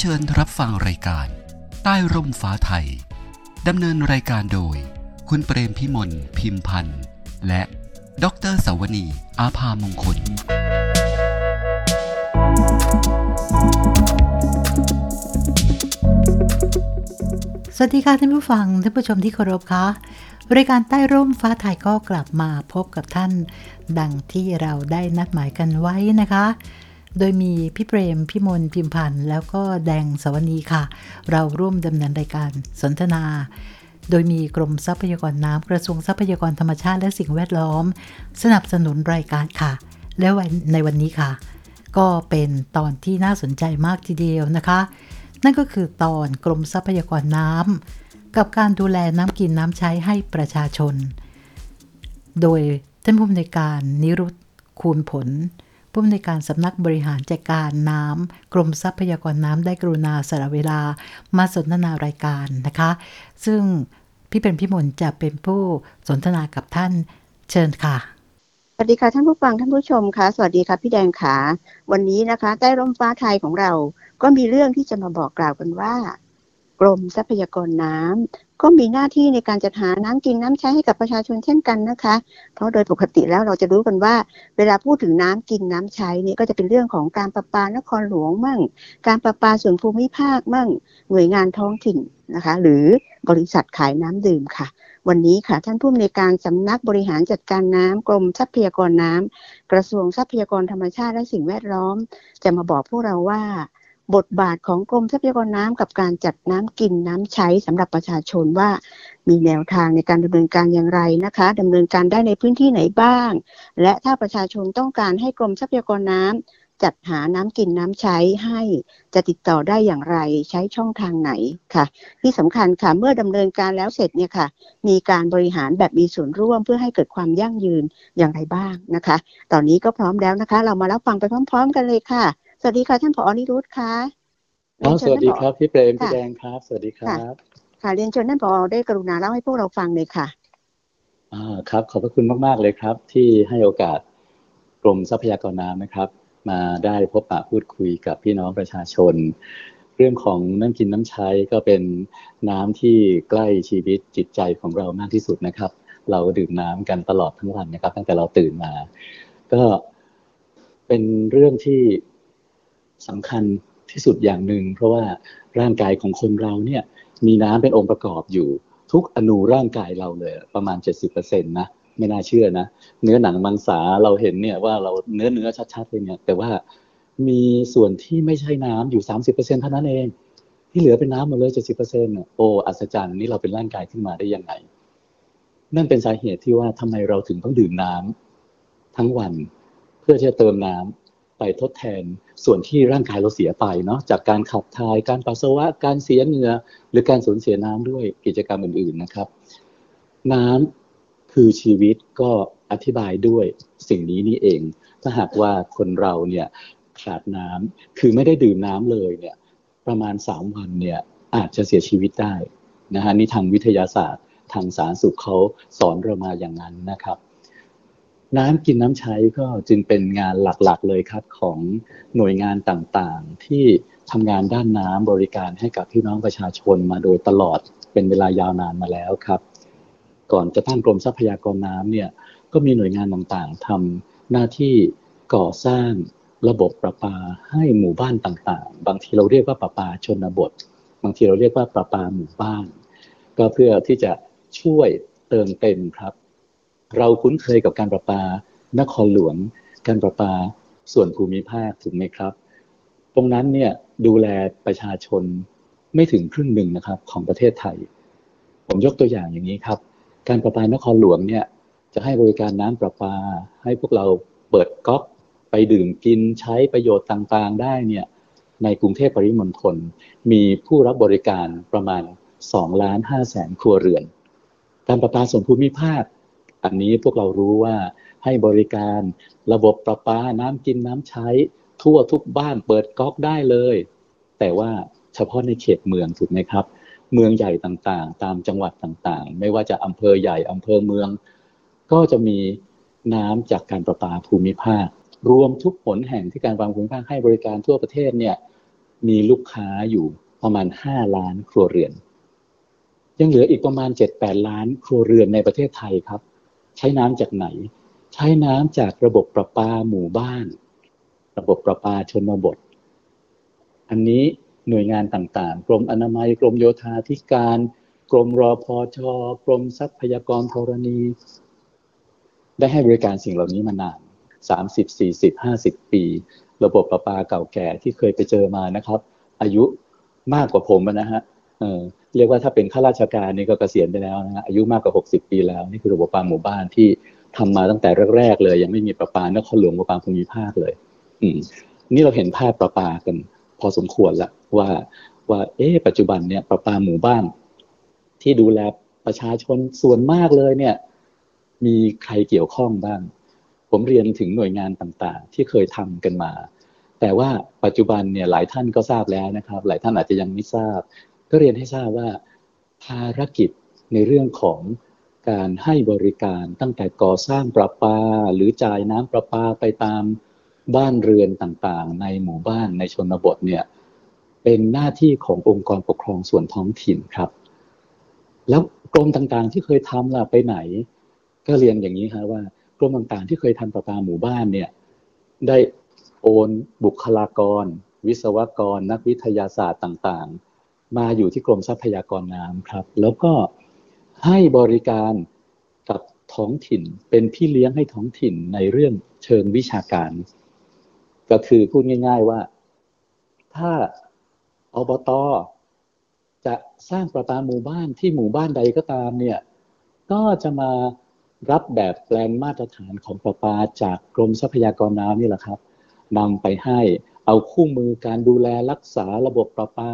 เชิญรับฟังรายการ ใต้ร่มฟ้าไทย ดำเนินรายการโดย คุณเปรมพิมลพิมพันธ์ และดรสาวนีอาภามงคล สวัสดีค่ะท่านผู้ฟังท่านผู้ชมที่เคารพคะรายการใต้ร่มฟ้าไทยก็กลับมาพบกับท่าน ดังที่เราได้นัดหมายกันไว้นะคะ โดยมีพี่เปรม พี่มนพิมพันธ์ แล้วก็แดงสวนีค่ะ เราร่วมดำเนินรายการสนทนา โดยมีกรมทรัพยากรน้ำกระทรวงทรัพยากรธรรมชาติและสิ่งแวดล้อม สนับสนุนรายการค่ะ และในวันนี้ค่ะ ก็เป็นตอนที่น่าสนใจมากทีเดียวนะคะ นั่นก็คือตอนกรมทรัพยากรน้ำกับการดูแลน้ำกินน้ำใช้ให้ประชาชน โดยท่านผู้อำนวยการนิรุตคูณผล ผู้อำนวยการสำนักบริหารจัดการน้ำกรมทรัพยากรน้ำได้กรุณาสละเวลามาสนทนารายการนะคะ ซึ่งพี่เป็นพี่มนจะเป็นผู้สนทนากับท่านเชิญค่ะสวัสดีค่ะท่านผู้ฟังท่านผู้ชมค่ะสวัสดีค่ะพี่แดงขาวันนี้นะคะ ใต้ร่มฟ้าไทยของเราก็มีเรื่องที่จะมาบอกกล่าวกันว่า กรมทรัพยากรน้ำ ก็มีหน้าที่ในการจัดหาน้ำกินน้ำใช้ให้กับประชาชนเช่นกันนะคะ เพราะโดยปกติแล้วเราจะรู้กันว่า เวลาพูดถึงน้ำกินน้ำใช้เนี่ยก็จะเป็นเรื่องของการประปานครหลวงมั่ง การประปาส่วนภูมิภาคมั่ง หน่วยงานท้องถิ่นนะคะ หรือบริษัทขายน้ำดื่มค่ะวันนี้ค่ะท่านผู้อำนวยการสำนักบริหารจัดการน้ำกรมทรัพยากรน้ำกระทรวงทรัพยากรธรรมชาติและสิ่งแวดล้อม จะมาบอกพวกเราว่า บทบาทของกรมทรัพยากรน้ำกับการจัดน้ำกินน้ำใช้สำหรับประชาชนว่ามีแนวทางในการดำเนินการอย่างไรนะคะดำเนินการได้ในพื้นที่ไหนบ้าง และถ้าประชาชนต้องการให้กรมทรัพยากรน้ำจัดหาน้ำกินน้ำใช้ให้จะติดต่อได้อย่างไรใช้ช่องทางไหนค่ะ ที่สำคัญค่ะเมื่อดำเนินการแล้วเสร็จเนี่ยค่ะ มีการบริหารแบบมีส่วนร่วมเพื่อให้เกิดความยั่งยืนอย่างไรบ้างนะคะ ตอนนี้ก็พร้อมแล้วนะคะ เรามารับฟังไปพร้อม ๆ กันเลยค่ะ สวัสดีค่ะท่านผอนิรุตค่ะอ๋อสวัสดีครับพี่เปรมค่ะพี่แดงครับ สวัสดีครับ ค่ะเรียนเชิญท่านผอได้กรุณาเล่าให้พวกเราฟังเลยค่ะอ่าครับ ขอบพระคุณมากๆเลยครับ ที่ให้โอกาสกรมทรัพยากรน้ำนะครับ มาได้พบปะพูดคุยกับพี่น้องประชาชน เรื่องของน้ำกินน้ำใช้ก็เป็นน้ำที่ใกล้ชีวิตจิตใจของเรามากที่สุดนะครับ เราดื่มน้ำกันตลอดทั้งวันนะครับ ตั้งแต่เราตื่นมา ก็เป็นเรื่องที่ สำคัญที่สุดอย่างหนึ่ง เพราะว่าร่างกายของคนเราเนี่ยมีน้ำเป็นองค์ประกอบอยู่ ทุกอนูร่างกายเราเลยประมาณ 70%นะไม่น่าเชื่อนะ เนื้อหนังมังสาเราเห็นเนี่ยว่าเราเนื้อเนื้อชัดๆเลยเนี่ย แต่ว่ามีส่วนที่ไม่ใช่น้ำอยู่ 30%เท่านั้นเอง ที่เหลือเป็นน้ำหมดเลย70%น่ะโอ้อัศจรรย์นี่เราเป็นร่างกายขึ้นมาได้ยังไง นั่นเป็นสาเหตุที่ว่าทำไมเราถึงต้องดื่มน้ำทั้งวัน เพื่อที่จะเติมน้ำ ไปทดแทนส่วนที่ร่างกายเราเสียไปเนาะจากการขับถ่ายการปัสสาวะการเสียเหงื่อหรือการสูญเสียน้ำด้วยกิจกรรมอื่นๆนะครับ น้ำคือชีวิตก็อธิบายด้วยสิ่งนี้นี่เอง ถ้าหากว่าคนเราเนี่ยขาดน้ำคือไม่ได้ดื่มน้ำเลยเนี่ยประมาณสามวันเนี่ยอาจจะเสียชีวิตได้นะฮะนี่ทางวิทยาศาสตร์ทางสาธารณสุขเขาสอนเรามาอย่างนั้นนะครับ น้ำกินน้ำใช้ก็จึงเป็นงานหลักๆเลยครับของหน่วยงานต่างๆ ที่ทำงานด้านน้ำบริการให้กับพี่น้องประชาชนมาโดยตลอดเป็นเวลายาวนานมาแล้วครับ ก่อนจะตั้งกรมทรัพยากรน้ำเนี่ยก็มีหน่วยงานต่างๆทำหน้าที่ก่อสร้างระบบประปาให้หมู่บ้านต่างๆ บางทีเราเรียกว่าประปาชนบท บางทีเราเรียกว่าประปาหมู่บ้าน ก็เพื่อที่จะช่วยเติมเต็มครับ เราคุ้นเคยกับการประปานครหลวง การประปาส่วนภูมิภาคถูกไหมครับ ตรงนั้นเนี่ยดูแลประชาชนไม่ถึงครึ่งหนึ่งนะครับของประเทศไทย ผมยกตัวอย่างอย่างนี้ครับ การประปานครหลวงเนี่ยจะให้บริการน้ำประปา ให้พวกเราเปิดก๊อกไปดื่มกินใช้ประโยชน์ต่างๆ ได้เนี่ยในกรุงเทพปริมณฑลมีผู้รับบริการประมาณ2ล้าน5แสนครัวเรือน การประปาส่วนภูมิภาค อันนี้พวกเรารู้ว่าให้บริการระบบประปาน้ำกินน้ำใช้ ทั่วทุกบ้านเปิดก๊อกได้เลย แต่ว่าเฉพาะในเขตเมืองถูกไหมครับ เมืองใหญ่ต่างๆ ตามจังหวัดต่างๆ ไม่ว่าจะอำเภอใหญ่อำเภอเมือง ก็จะมีน้ำจากการประปาภูมิภาค รวมทุกผลแห่งที่การวางภูมิภาคให้บริการทั่วประเทศเนี่ยมีลูกค้าอยู่ประมาณ 5 ล้านครัวเรือน ยังเหลืออีกประมาณ 7-8 ล้านครัวเรือนในประเทศไทยครับ ใช้น้ำจากไหน ใช้น้ำจากระบบประปาหมู่บ้าน ระบบประปาชนบท อันนี้หน่วยงานต่างๆ กรมอนามัยกรมโยธาธิการ กรมรอพอชกรมทรัพยากรธรณี ได้ให้บริการสิ่งเหล่านี้มานานสามสิบสี่สิบห้าสิบปี ระบบประปาเก่าแก่ที่เคยไปเจอมานะครับ อายุมากกว่าผมนะฮะ เรียกว่าถ้าเป็นข้าราชการนี่ก็เกษียณไปแล้วนะฮะอายุมากกว่าหกสิบปีแล้ว นี่คือระบบประปาหมู่บ้านที่ทำมาตั้งแต่แรกๆเลย ยังไม่มีประปานครหลวงประปาภูมิภาคเลย อืม นี่เราเห็นภาพประปากัน พอสมควรละว่าว่า เอ๊ปัจจุบันเนี่ยประปาหมู่บ้าน ที่ดูแลประชาชนส่วนมากเลยเนี่ย มีใครเกี่ยวข้องบ้าง ผมเรียนถึงหน่วยงานต่างๆ ที่เคยทำกันมา แต่ว่าปัจจุบันเนี่ยหลายท่านก็ทราบแล้วนะครับ หลายท่านอาจจะยังไม่ทราบ ก็เรียนให้ทราบว่าภารกิจในเรื่องของการให้บริการตั้งแต่ก่อสร้างประปา หรือจ่ายน้ำประปาไปตามบ้านเรือนต่างๆ ในหมู่บ้านในชนบทเนี่ยเป็นหน้าที่ขององค์กรปกครองส่วนท้องถิ่นครับ แล้วกรมต่างๆที่เคยทำล่ะไปไหน ก็เรียนอย่างนี้ครับว่ากรมต่างๆที่เคยทำประปาหมู่บ้านเนี่ยได้โอนบุคลากร วิศวกร นักวิทยาศาสตร์ต่างๆ มาอยู่ที่กรมทรัพยากรน้ำครับ แล้วก็ให้บริการกับท้องถิ่น เป็นพี่เลี้ยงให้ท้องถิ่นในเรื่องเชิงวิชาการ ก็คือพูดง่าย ๆว่า ถ้าอบตจะสร้างประปาหมู่บ้านที่หมู่บ้านใดก็ตามเนี่ยก็จะมารับแบบแปลนมาตรฐานของประปาจากกรมทรัพยากรน้ำนี่แหละครับนำไปให้เอาคู่มือการดูแลรักษาระบบประปา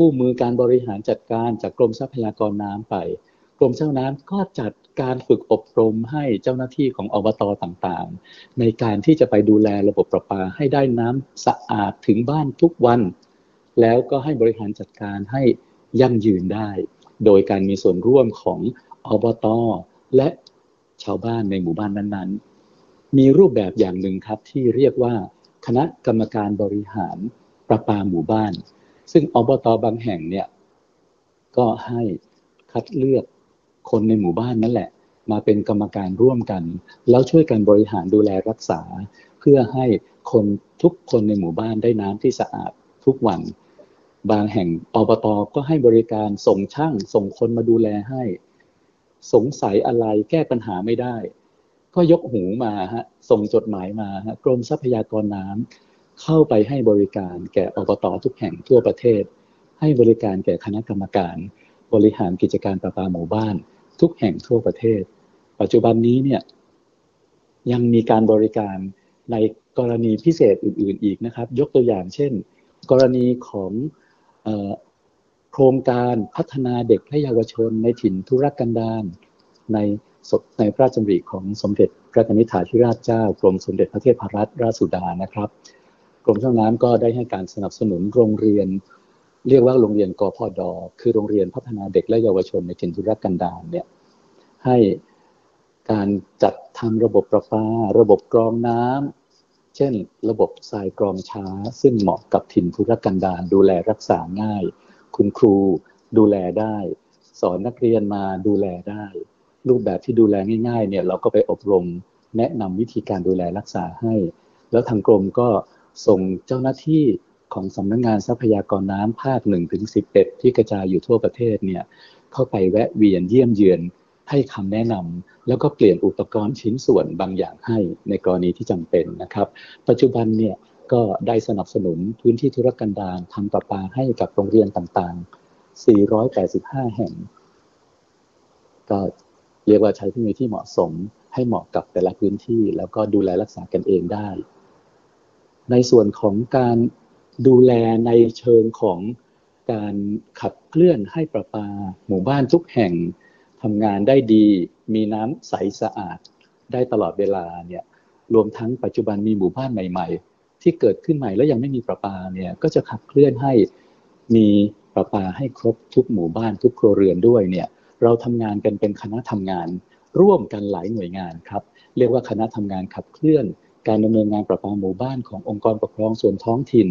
คู่มือการบริหารจัดการจากกรมทรัพยากรน้ำไป กรมเจ้าน้ำก็จัดการฝึกอบรมให้เจ้าหน้าที่ของอบตต่างๆ ในการที่จะไปดูแลระบบประปาให้ได้น้ำสะอาดถึงบ้านทุกวัน แล้วก็ให้บริหารจัดการให้ยั่งยืนได้ โดยการมีส่วนร่วมของอบตและชาวบ้านในหมู่บ้านนั้นๆ มีรูปแบบอย่างหนึ่งครับที่เรียกว่า คณะกรรมการบริหารประปาหมู่บ้าน ซึ่งอบตบางแห่งเนี่ย ก็ให้คัดเลือกคนในหมู่บ้านนั่นแหละ มาเป็นกรรมการร่วมกัน แล้วช่วยกันบริหารดูแลรักษา เพื่อให้คนทุกคนในหมู่บ้านได้น้ำที่สะอาดทุกวัน บางแห่งอบตก็ให้บริการส่งช่าง ส่งคนมาดูแลให้ สงสัยอะไรแก้ปัญหาไม่ได้ ก็ยกหูมาฮะส่งจดหมายมาฮะกรมทรัพยากรน้ำ เข้าไปให้บริการแก่อบตทุกแห่งทั่วประเทศ ให้บริการแก่คณะกรรมการ บริหารกิจการประปาหมู่บ้าน ทุกแห่งทั่วประเทศ ปัจจุบันนี้เนี่ยยังมีการบริการในกรณีพิเศษอื่น ๆ อีกนะครับ ยกตัวอย่างเช่น กรณีของโครงการพัฒนาเด็กและเยาวชนในถิ่นทุรกันดารในในพระราชดำริของสมเด็จพระนิธิถาธิราชเจ้ากรมสมเด็จพระเทพรัตนราชสุดานะครับ รมเจ้าน้ำก็ได้ให้การสนับสนุนโรงเรียน เรียกว่าโรงเรียนกพดคือโรงเรียนพัฒนาเด็กและเยาวชนในถิ่นทุรกันดารเนี่ยให้การจัดทำระบบประปา ระบบกรองน้ำเช่น ระบบทรายกรองช้า ซึ่งเหมาะกับถิ่นทุรกันดารดูแลรักษาง่าย คุณครูดูแลได้ สอนนักเรียนมาดูแลได้ รูปแบบที่ดูแลง่าย ๆ เนี่ยเราก็ไปอบรมแนะนำวิธีการดูแลรักษาให้ แล้วทางกรมก็ ส่งเจ้าหน้าที่ของสำนักงงานทรัพยากรน้ำภาคหนึ่งถึงสิบเอ็ดที่กระจายอยู่ทั่วประเทศเนี่ยเข้าไปแวะเวียนเยี่ยมเยือนให้คำแนะนำแล้วก็เปลี่ยนอุปกรณ์ชิ้นส่วนบางอย่างให้ในกรณีที่จำเป็นนะครับ ปัจจุบันเนี่ยก็ได้สนับสนุนพื้นที่ธุรกันดารทำประปาให้กับโรงเรียนต่างๆ 485 แห่ง ก็เรียกว่าใช้เทคโนโลยีที่เหมาะสมให้เหมาะกับแต่ละพื้นที่ แล้วก็ดูแลรักษากันเองได้ ในส่วนของการดูแลในเชิงของการขับเคลื่อนให้ประปาหมู่บ้านทุกแห่งทำงานได้ดี มีน้ำใสสะอาดได้ตลอดเวลาเนี่ยรวมทั้งปัจจุบันมีหมู่บ้านใหม่ ๆ ที่เกิดขึ้นใหม่แล้วยังไม่มีประปาเนี่ยก็จะขับเคลื่อนให้มีประปาให้ครบทุกหมู่บ้านทุกครัวเรือนด้วยเนี่ยเราทำงานกันเป็นคณะทำงาน ร่วมกันหลายหน่วยงานครับ เรียกว่าคณะทำงานขับเคลื่อน การดำเนินงานประปาหมู่บ้านขององค์กรปกครองส่วนท้องถิ่น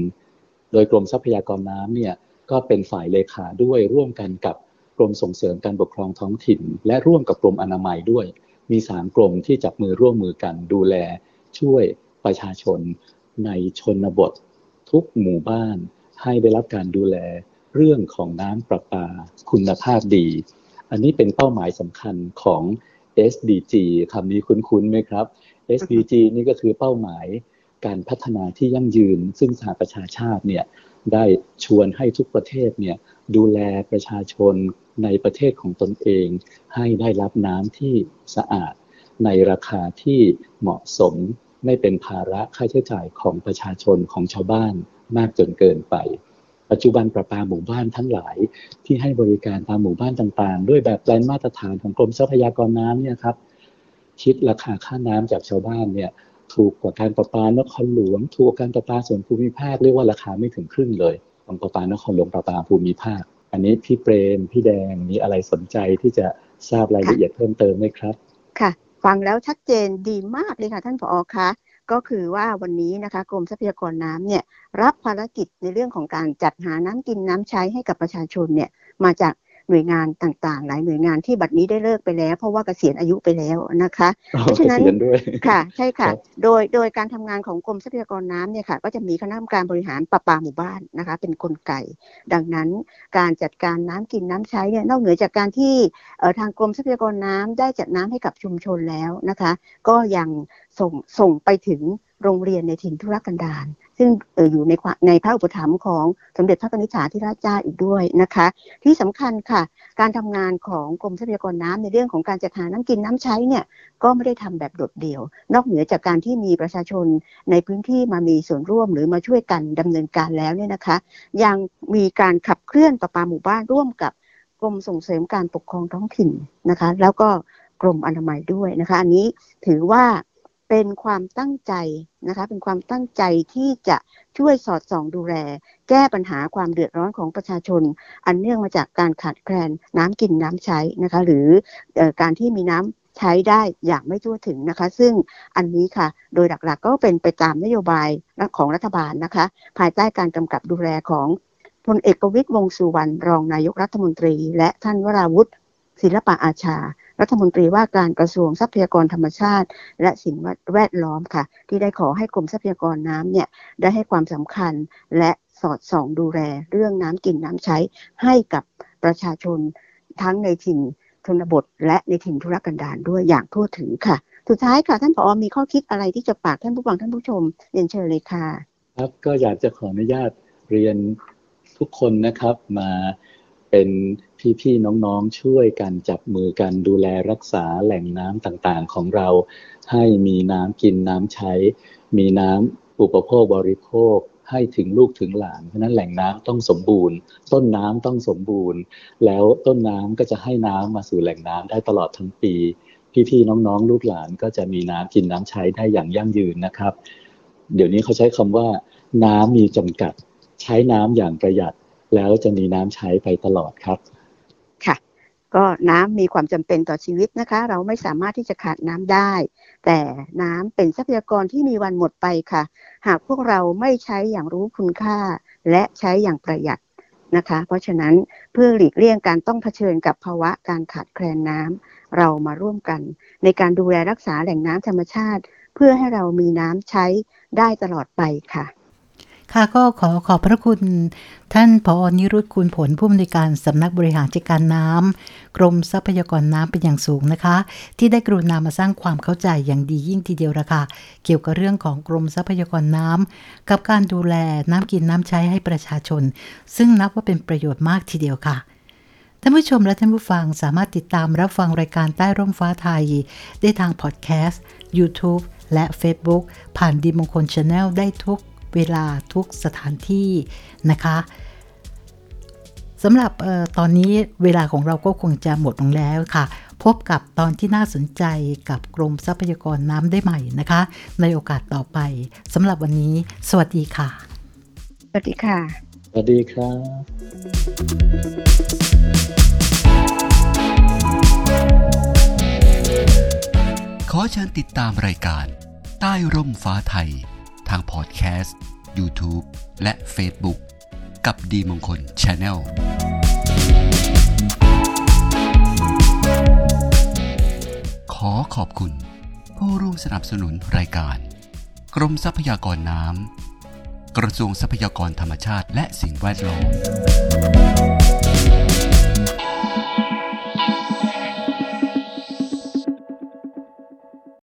โดยกรมทรัพยากรน้ำเนี่ยก็เป็นฝ่ายเลขาด้วยร่วมกันกับกรมส่งเสริมการปกครองท้องถิ่น และร่วมกับกรมอนามัยด้วย มีสามกรมที่จับมือร่วมมือกันดูแลช่วยประชาชน ในชนบท ทุกหมู่บ้าน ให้ได้รับการดูแลเรื่องของน้ำประปาคุณภาพดี อันนี้เป็นเป้าหมายสำคัญของ SDG คำนี้คุ้นๆไหมครับ SDG นี่ก็คือเป้าหมายการพัฒนาที่ยั่งยืน ซึ่งสหประชาชาติเนี่ยได้ชวนให้ทุกประเทศเนี่ยดูแลประชาชนในประเทศของตนเอง ให้ได้รับน้ำที่สะอาด ในราคาที่เหมาะสมไม่เป็นภาระค่าใช้จ่ายของประชาชนของชาวบ้านมากจนเกินไป ปัจจุบันประปาหมู่บ้านทั้งหลายที่ให้บริการตามหมู่บ้านต่างๆ ด้วยแบบแปลนมาตรฐานของกรมทรัพยากรน้ำเนี่ยครับ คิดราคาค่าน้ำจากชาวบ้านเนี่ยถูกกว่าการประปานครหลวง ถูกกว่าการประปาส่วนภูมิภาคเรียกว่าราคาไม่ถึงครึ่งเลยของประปานครหลวงประปาภูมิภาค อันนี้พี่เปรมพี่แดงมีอะไรสนใจที่จะทราบรายละเอียดเพิ่มเติมไหมครับ ค่ะ ฟังแล้วชัดเจนดีมากเลยค่ะท่านผอคะก็คือว่าวันนี้นะคะกรมทรัพยากรน้ำเนี่ยรับภารกิจในเรื่องของการจัดหาน้ำกินน้ำใช้ให้กับประชาชนเนี่ยมาจาก หน่วยงานต่างๆ หลายหน่วยงานที่บัดนี้ได้เลิกไปแล้ว เพราะว่าเกษียณอายุไปแล้วนะคะ เพราะฉะนั้นค่ะ ใช่ค่ะ โดยโดยการทำงานของกรมทรัพยากรน้ำเนี่ยค่ะ ก็จะมีคณะกรรมการบริหารประปาหมู่บ้านนะคะ เป็นนกลไก ดังนั้นการจัดการน้ำกินน้ำใช้เนี่ยนอกเหนือจากการที่ทางกรมทรัพยากรน้ำได้จัดน้ำให้กับชุมชนแล้วนะคะ ก็ยัง ส่งส่งไปถึงโรงเรียนในถิ่นทุรกันดารซึ่งอยู่ในในพระอุปถัมภ์ของสมเด็จพระนิธิาธิราชเจ้าอีกด้วยนะคะ ที่สำคัญค่ะ การทำงานของกรมทรัพยากรน้ำในเรื่องของการจัดหาน้ำกินน้ำใช้เนี่ยก็ไม่ได้ทำแบบโดดเดี่ยว นอกเหนือจากการที่มีประชาชนในพื้นที่มามีส่วนร่วมหรือมาช่วยกันดำเนินการแล้วเนี่ยนะคะ ยังมีการขับเคลื่อนประปาหมู่บ้านร่วมกับกรมส่งเสริมการปกครองท้องถิ่นนะคะ แล้วก็กรมอนามัยด้วยนะคะ อันนี้ถือว่า เป็นความตั้งใจนะคะ เป็นความตั้งใจที่จะช่วยสอดส่องดูแล แก้ปัญหาความเดือดร้อนของประชาชน อันเนื่องมาจากการขาดแคลนน้ำกินน้ำใช้นะคะ หรืออการที่มีน้ำใช้ได้อย่างไม่ทั่วถึงนะคะ ซึ่งอันนี้ค่ะ โดยหลักๆก็เป็นไปตามนโยบายของรัฐบาลนะคะ ภายใต้การกำกับดูแลของพลเอกประวิตยวงสุวรรณรองนายกรัฐมนตรี และท่านวราวุฒิ ศิลปะอาชา รัฐมนตรีว่าการกระทรวงทรัพยากรธรรมชาติ และสิ่งแวดล้อมค่ะ ที่ได้ขอให้กรมทรัพยากรน้ำเนี่ยได้ให้ความสำคัญและสอดส่องดูแลเรื่องน้ำกินน้ำใช้ให้กับประชาชนทั้งในถิ่นชนบท และในถิ่นธุรกันดารด้วยอย่างทั่วถึงค่ะ สุดท้ายค่ะ ท่านผอมีข้อคิดอะไรที่จะฝากท่านผู้ฟังท่านผู้ชมเรียนเชิญเลยค่ะ ครับก็อยากจะขออนุญาตเรียนทุกคนนะครับมา เป็นพี่ๆน้องๆช่วยกันจับมือกันดูแลรักษาแหล่งน้ำต่างๆของเรา ให้มีน้ำกินน้ำใช้ มีน้ำอุปโภคบริโภคให้ถึงลูกถึงหลาน เพราะนั้นแหล่งน้ำต้องสมบูรณ์ ต้นน้ำต้องสมบูรณ์ แล้วต้นน้ำก็จะให้น้ำมาสู่แหล่งน้ำได้ตลอดทั้งปี พี่ๆน้องๆ ลูกหลานก็จะมีน้ำกินน้ำใช้ได้อย่างยั่งยืนนะครับ เดี๋ยวนี้เขาใช้คำว่า น้ำมีจำกัด ใช้น้ำอย่างประหยัด แล้วจะมีน้ำใช้ไปตลอดครับค่ะ ก็น้ำมีความจำเป็นต่อชีวิตนะคะ เราไม่สามารถที่จะขาดน้ำได้ แต่น้ำเป็นทรัพยากรที่มีวันหมดไปค่ะ หากพวกเราไม่ใช้อย่างรู้คุณค่า และใช้อย่างประหยัดนะคะ เพราะฉะนั้นเพื่อหลีกเลี่ยงการต้องเผชิญกับภาวะการขาดแคลนน้ำเรามาร่วมกัน ในการดูแลรักษาแหล่งน้ำธรรมชาติ เพื่อให้เรามีน้ำใช้ได้ตลอดไปค่ะ ค่ะก็ขอขอบพระคุณท่านผอนิรุตคุณผลผู้อำนวยการสำนักบริหารจัดการน้ำกรมทรัพยากรน้ำเป็นอย่างสูงนะคะ ที่ได้กรุณามาสร้างความเข้าใจอย่างดียิ่งทีเดียวละค่ะเกี่ยวกับเรื่องของกรมทรัพยากรน้ำกับการดูแลน้ำกินน้ำใช้ให้ประชาชน ซึ่งนับว่าเป็นประโยชน์มากทีเดียวค่ะท่านผู้ชมและท่านผู้ฟังสามารถติดตามรับฟังรายการใต้ร่มฟ้าไทย ได้ทางพอดแคสต์ YouTube และ Facebook ผ่านดีมงคลชาแนลได้ทุก เวลาทุกสถานที่นะคะสำหรับออตอนนี้เวลาของเราก็คงจะหมดลงแล้วค่ะ พบกับตอนที่น่าสนใจกับกรมทรัพยากรน้ำได้ใหม่นะคะ ในโอกาสต่อไปสำหรับวันนี้ สวัสดีค่ะ สวัสดีค่ะ สวัสดีครับขอเชิญติดตามรายการ ใต้ร่มฟ้าไทย ทางพอดแคสต์ YouTube และ Facebook กับดีมงคล Channel ขอขอบคุณ ผู้ร่วมสนับสนุนรายการ กรมทรัพยากรน้ำกระทรวงทรัพยากรธรรมชาติและสิ่งแวดล้อม